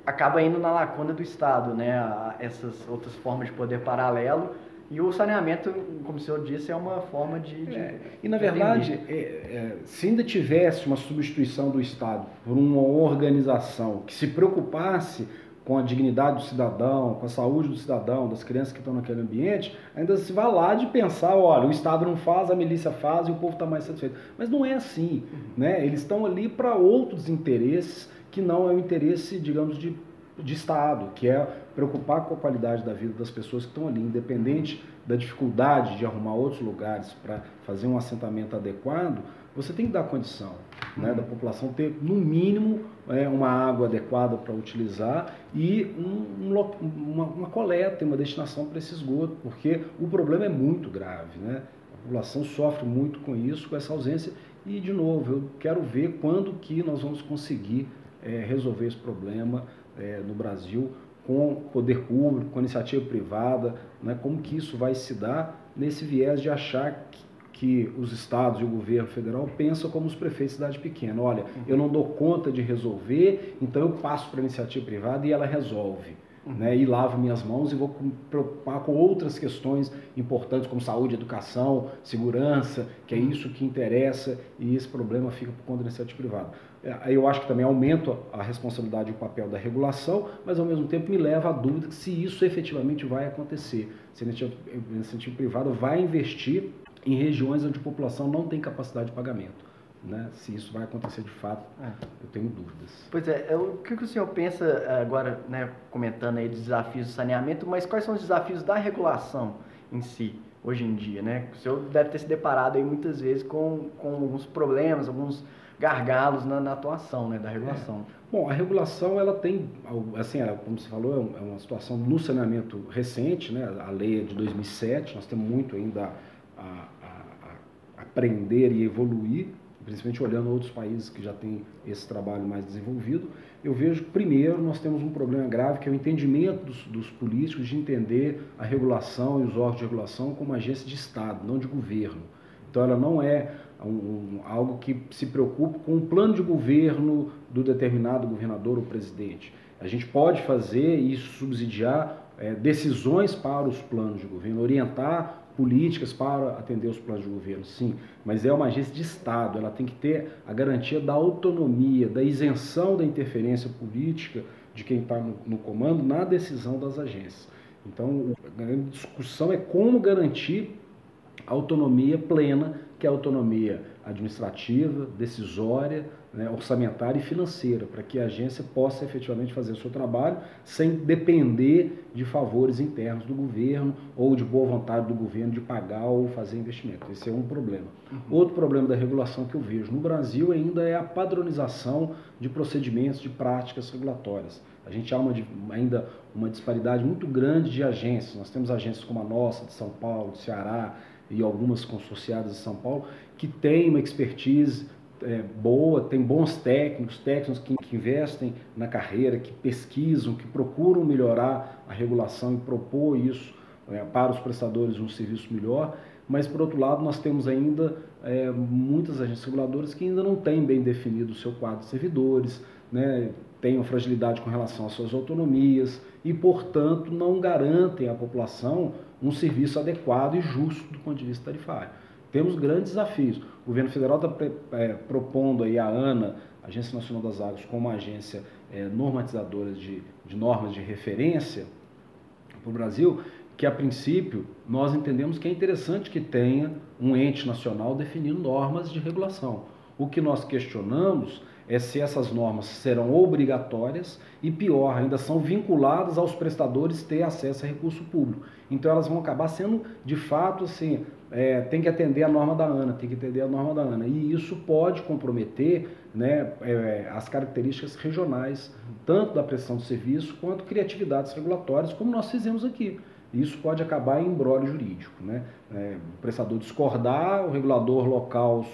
acaba indo na lacuna do Estado, né? essas outras formas de poder paralelo. E o saneamento, como o senhor disse, é uma forma de. de é, e na verdade, é, é, se ainda tivesse uma substituição do Estado por uma organização que se preocupasse com a dignidade do cidadão, com a saúde do cidadão, das crianças que estão naquele ambiente, ainda se vai lá de pensar, olha, o Estado não faz, a milícia faz e o povo está mais satisfeito. Mas não é assim, uhum. né? Eles estão ali para outros interesses que não é o interesse, digamos, de de Estado, que é preocupar com a qualidade da vida das pessoas que estão ali, independente da dificuldade de arrumar outros lugares para fazer um assentamento adequado, você tem que dar condição né, da população ter, no mínimo, é, uma água adequada para utilizar e um, um, uma, uma, coleta, uma destinação para esse esgoto, porque o problema é muito grave. Né? A população sofre muito com isso, com essa ausência. E, de novo, eu quero ver quando que nós vamos conseguir é, resolver esse problema é, no Brasil com poder público, com iniciativa privada, né, como que isso vai se dar nesse viés de achar que, que os estados e o governo federal pensam como os prefeitos de cidade pequena. Olha, eu não dou conta de resolver, então eu passo para a iniciativa privada e ela resolve. Né, e lavo minhas mãos e vou me preocupar com outras questões importantes como saúde, educação, segurança, que é isso que interessa e esse problema fica por conta da iniciativa privada. É, eu acho que também aumenta a responsabilidade e o papel da regulação, mas ao mesmo tempo me leva à dúvida se isso efetivamente vai acontecer. Se a iniciativa privada vai investir em regiões onde a população não tem capacidade de pagamento. Né? Se isso vai acontecer de fato, é. eu tenho dúvidas. Pois é, o que o senhor pensa eh, agora, né, comentando aí dos desafios do saneamento, mas quais são os desafios da regulação em si, hoje em dia, né? O senhor deve ter se deparado aí muitas vezes com, com alguns problemas, alguns gargalos na, na atuação né, da regulação. É. Bom, a regulação ela tem, assim, ela, como você falou, é, é uma situação no saneamento recente, né? A lei é de 2007, nós temos muito ainda a, a, a aprender e evoluir, principalmente olhando outros países que já têm esse trabalho mais desenvolvido. Eu vejo que, primeiro, nós temos um problema grave, que é o entendimento dos, dos políticos de entender a regulação e os órgãos de regulação como agência de Estado, não de governo. Então, ela não é um, algo que se preocupe com o plano de governo do determinado governador ou presidente. A gente pode fazer isso, subsidiar é, decisões para os planos de governo, orientar políticas para atender os planos de governo, sim, mas é uma agência de Estado, ela tem que ter a garantia da autonomia, da isenção da interferência política de quem está no, no comando na decisão das agências. Então, a grande discussão é como garantir autonomia plena que é a autonomia administrativa, decisória, né, orçamentária e financeira, para que a agência possa efetivamente fazer o seu trabalho sem depender de favores internos do governo ou de boa vontade do governo de pagar ou fazer investimento. Esse é um problema. Uhum. Outro problema da regulação que eu vejo no Brasil ainda é a padronização de procedimentos, de práticas regulatórias. A gente há uma, ainda uma disparidade muito grande de agências. Nós temos agências como a nossa, de São Paulo, de Ceará, e algumas consorciadas de São Paulo, que têm uma expertise é, boa, tem bons técnicos, técnicos que, que, investem na carreira, que pesquisam, que procuram melhorar a regulação e propor isso é, para os prestadores um serviço melhor. Mas, por outro lado, nós temos ainda é, muitas agências reguladoras que ainda não têm bem definido o seu quadro de servidores, né, uma fragilidade com relação às suas autonomias e, portanto, não garantem à população um serviço adequado e justo do ponto de vista tarifário. Temos grandes desafios. O governo federal está é, propondo aí a ANA, Agência Nacional das Águas, como agência é, normatizadora de, de normas de referência para o Brasil, que a princípio nós entendemos que é interessante que tenha um ente nacional definindo normas de regulação. O que nós questionamos é se essas normas serão obrigatórias e, pior, ainda são vinculadas aos prestadores ter acesso a recurso público. Então, elas vão acabar sendo, de fato, assim, é, tem que atender a norma da ANA, tem que atender a norma da ANA. E isso pode comprometer né, é, as características regionais, tanto da prestação de serviço quanto criatividades regulatórias, como nós fizemos aqui. Isso pode acabar em embrólio jurídico. Né? É, o prestador discordar, o regulador local,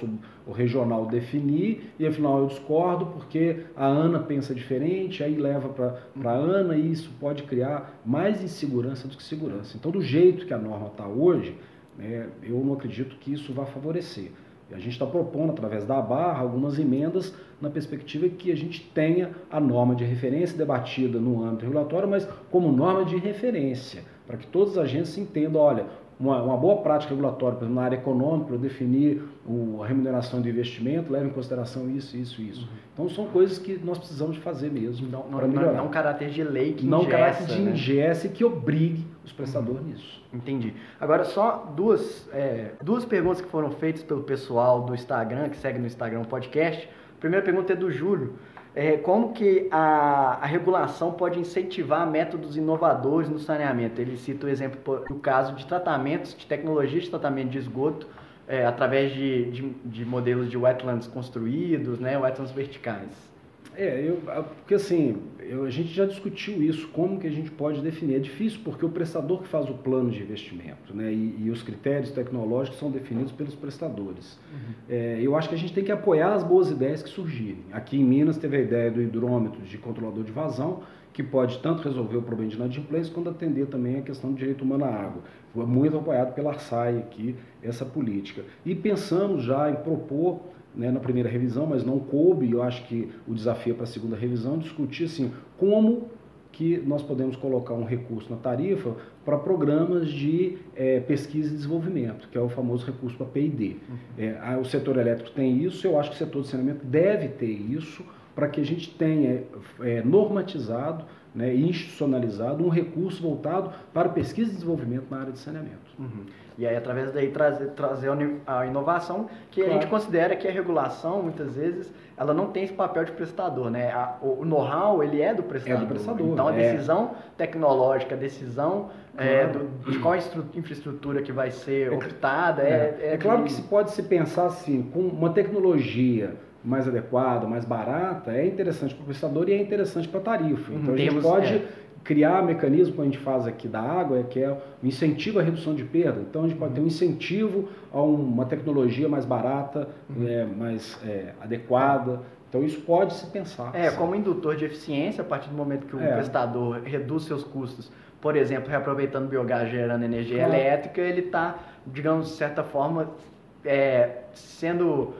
o regional definir, e afinal eu discordo porque a ANA pensa diferente, aí leva para a ANA e isso pode criar mais insegurança do que segurança. Então, do jeito que a norma está hoje, é, eu não acredito que isso vá favorecer. A gente está propondo, através da barra, algumas emendas na perspectiva que a gente tenha a norma de referência debatida no âmbito regulatório, mas como norma de referência para que todas as agências entendam, olha, uma, uma boa prática regulatória, por exemplo, na área econômica, para definir o, a remuneração do investimento, leva em consideração isso, isso, isso. Uhum. Então são coisas que nós precisamos fazer mesmo não, para melhorar. Não, não caráter de lei que Não ingessa, caráter de né? ingesse que obrigue os prestadores uhum. nisso. Entendi. Agora só duas, é, duas perguntas que foram feitas pelo pessoal do Instagram, que segue no Instagram o podcast. A primeira pergunta é do Júlio. É, como que a, a, regulação pode incentivar métodos inovadores no saneamento. Ele cita o exemplo do caso de tratamentos, de tecnologias de tratamento de esgoto, é, através de, de, de, modelos de wetlands construídos, né, wetlands verticais. É, eu, porque assim, eu, a gente já discutiu isso, como que a gente pode definir. É difícil porque o prestador que faz o plano de investimento, né, e, e os critérios tecnológicos são definidos pelos prestadores. Uhum. É, eu acho que a gente tem que apoiar as boas ideias que surgirem. Aqui em Minas teve a ideia do hidrômetro de controlador de vazão, que pode tanto resolver o problema de inadimplência quanto atender também a questão do direito humano à água. Foi muito apoiado pela ARSAI aqui, essa política. E pensamos já em propor né, na primeira revisão, mas não coube, eu acho que o desafio para a segunda revisão, discutir assim, como que nós podemos colocar um recurso na tarifa para programas de é, pesquisa e desenvolvimento, que é o famoso recurso para P&D. Uhum. É, o setor elétrico tem isso, eu acho que o setor de saneamento deve ter isso, para que a gente tenha é, normatizado né, institucionalizado um recurso voltado para pesquisa e desenvolvimento na área de saneamento. Uhum. E aí, através daí, trazer, trazer a inovação, que claro. a gente considera que a regulação, muitas vezes, ela não tem esse papel de prestador, né? A, o know-how, ele é do prestador. É do prestador. Então, a é. decisão tecnológica, a decisão é, claro. é, do, de qual infraestrutura que vai ser é optada... É, é, é, é claro que se pode se pensar assim, com uma tecnologia mais adequada, mais barata, é interessante para o prestador e é interessante para a tarifa. Então, a gente pode criar mecanismo que a gente faz aqui da água, que é o incentivo à redução de perda. Então a gente pode ter um incentivo a uma tecnologia mais barata, uhum. é, mais é, adequada. Então isso pode se pensar. É, como indutor de eficiência, a partir do momento que o é. prestador reduz seus custos, por exemplo, reaproveitando biogás gerando energia claro. elétrica, ele está, digamos, de certa forma, é, sendo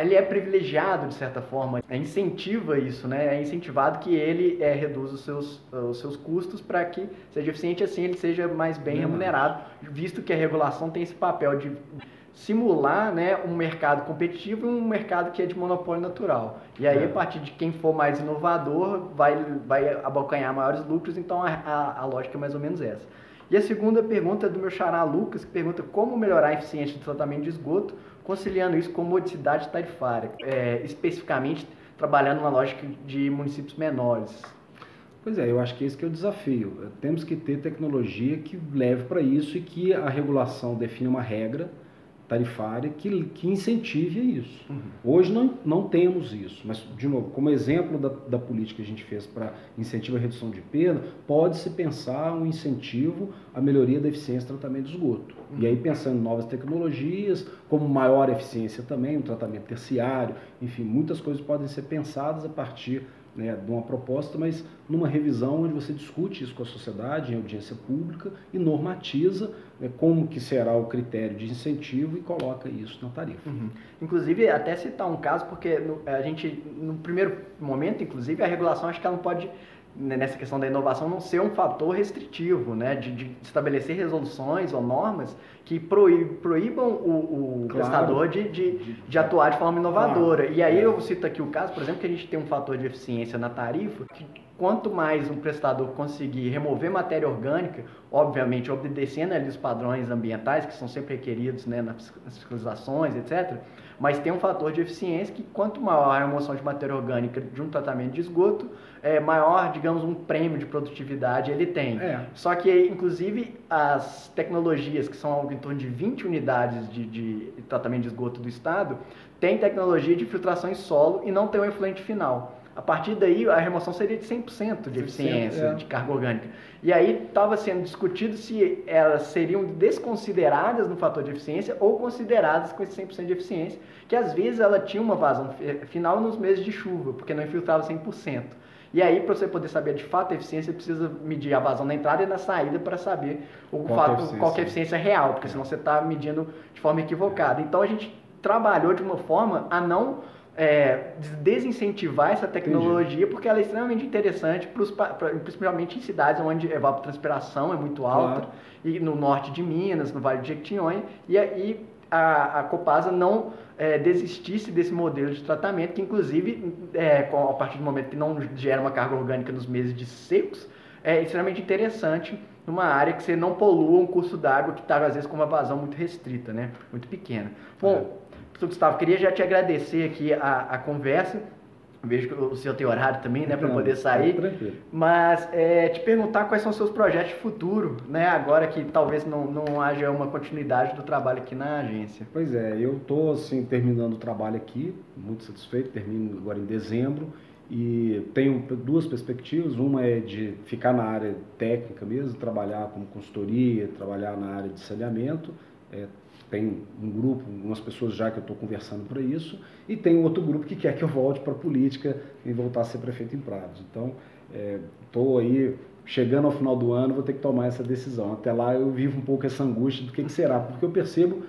ele é privilegiado de certa forma, é, incentiva isso, né? É incentivado que ele é, reduza os seus, os seus custos para que seja eficiente assim ele seja mais bem remunerado, visto que a regulação tem esse papel de simular né, um mercado competitivo e um mercado que é de monopólio natural. E aí, é. a partir de quem for mais inovador, vai, vai abocanhar maiores lucros, então a, a, a lógica é mais ou menos essa. E a segunda pergunta é do meu xará Lucas, que pergunta como melhorar a eficiência do tratamento de esgoto conciliando isso com modicidade tarifária, é, especificamente trabalhando na lógica de municípios menores. Pois é, eu acho que esse que é o desafio. Temos que ter tecnologia que leve para isso e que a regulação define uma regra tarifária que, que incentive isso. Uhum. Hoje não, não temos isso, mas, de novo, como exemplo da, da política que a gente fez para incentivo à redução de perda, pode-se pensar um incentivo à melhoria da eficiência do tratamento de esgoto. Uhum. E aí pensando em novas tecnologias, como maior eficiência também, um tratamento terciário, enfim, muitas coisas podem ser pensadas a partir né, de uma proposta, mas numa revisão onde você discute isso com a sociedade, em audiência pública, e normatiza né, como que será o critério de incentivo e coloca isso na tarifa. Uhum. Inclusive, até citar um caso, porque no, a gente, no primeiro momento, inclusive, a regulação acho que ela não pode nessa questão da inovação não ser um fator restritivo, né, de, de estabelecer resoluções ou normas que proíbam o, o claro. prestador de, de, de, atuar de forma inovadora. Claro. E aí é. eu cito aqui o caso, por exemplo, que a gente tem um fator de eficiência na tarifa, que quanto mais um prestador conseguir remover matéria orgânica, obviamente obedecendo ali os padrões ambientais que são sempre requeridos né, nas fiscalizações, etc., mas tem um fator de eficiência que quanto maior a remoção de matéria orgânica de um tratamento de esgoto, é, maior, digamos, um prêmio de produtividade ele tem. É. Só que, inclusive, as tecnologias, que são algo em torno de 20 unidades de, de tratamento de esgoto do estado, tem tecnologia de filtração em solo e não tem um efluente final. A partir daí, a remoção seria de 100% de eficiência é. de carga orgânica. E aí estava sendo discutido se elas seriam desconsideradas no fator de eficiência ou consideradas com esse 100% de eficiência, que às vezes ela tinha uma vazão final nos meses de chuva, porque não infiltrava 100%. E aí, para você poder saber de fato a eficiência, você precisa medir a vazão na entrada e na saída para saber o qual, fato, é qual é a eficiência real, porque senão você está medindo de forma equivocada. Então, a gente trabalhou de uma forma a não é, desincentivar essa tecnologia, Entendi. porque ela é extremamente interessante, pros, principalmente em cidades onde a evapotranspiração é muito alta, claro. e no norte de Minas, no Vale de Jequitinhonha, e, e a, a Copasa não é, desistisse desse modelo de tratamento, que inclusive, é, a partir do momento que não gera uma carga orgânica nos meses de secos, é extremamente interessante numa área que você não polua um curso d'água que está, às vezes, com uma vazão muito restrita, né? muito pequena. Bom, é. Gustavo, queria já te agradecer aqui a, a conversa. Vejo que o senhor tem horário também, né, para poder tá sair. tranquilo. Mas é, te perguntar quais são os seus projetos de futuro, né? Agora que talvez não, não haja uma continuidade do trabalho aqui na agência. Pois é, eu estou assim, terminando o trabalho aqui, muito satisfeito, termino agora em dezembro e tenho duas perspectivas. Uma é de ficar na área técnica mesmo, trabalhar como consultoria, trabalhar na área de saneamento. É, tem um grupo, umas pessoas já que eu estou conversando para isso, e tem outro grupo que quer que eu volte para a política e voltar a ser prefeito em Prados. Então, estou é, aí chegando ao final do ano, vou ter que tomar essa decisão. Até lá eu vivo um pouco essa angústia do que, que será, porque eu percebo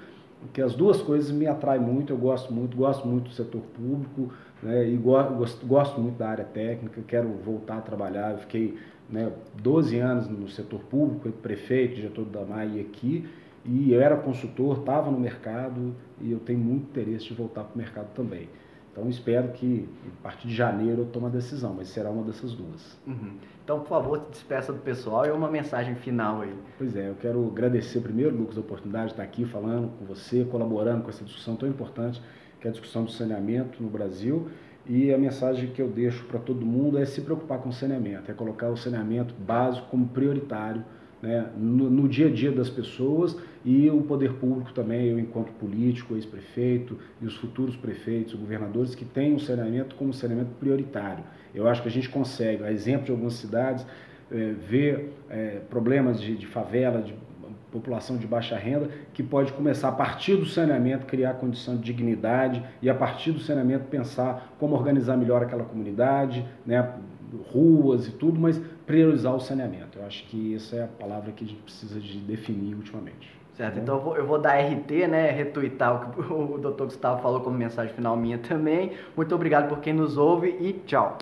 que as duas coisas me atraem muito, eu gosto muito, gosto muito do setor público, né, e gosto, gosto muito da área técnica, quero voltar a trabalhar, eu fiquei né, 12 anos no setor público, prefeito, diretor da MAI aqui, e eu era consultor, estava no mercado e eu tenho muito interesse de voltar para o mercado também. Então espero que a partir de janeiro eu tome a decisão, mas será uma dessas duas. Uhum. Então, por favor, despeça do pessoal e uma mensagem final aí. Pois é, eu quero agradecer primeiro, Lucas, a oportunidade de estar aqui falando com você, colaborando com essa discussão tão importante, que é a discussão do saneamento no Brasil. E a mensagem que eu deixo para todo mundo é se preocupar com o saneamento, é colocar o saneamento básico como prioritário né, no, no, dia a dia das pessoas e o poder público também, eu enquanto político, ex-prefeito e os futuros prefeitos, governadores que têm o saneamento como saneamento prioritário. Eu acho que a gente consegue, a exemplo de algumas cidades, é, ver é, problemas de, de favela, de população de baixa renda, que pode começar a partir do saneamento criar condição de dignidade e a partir do saneamento pensar como organizar melhor aquela comunidade, né, ruas e tudo, mas priorizar o saneamento. Eu acho que essa é a palavra que a gente precisa de definir ultimamente. Certo, então eu vou, eu vou dar RT, né, retweetar o que o Dr. Gustavo falou como mensagem final minha também. Muito obrigado por quem nos ouve e tchau.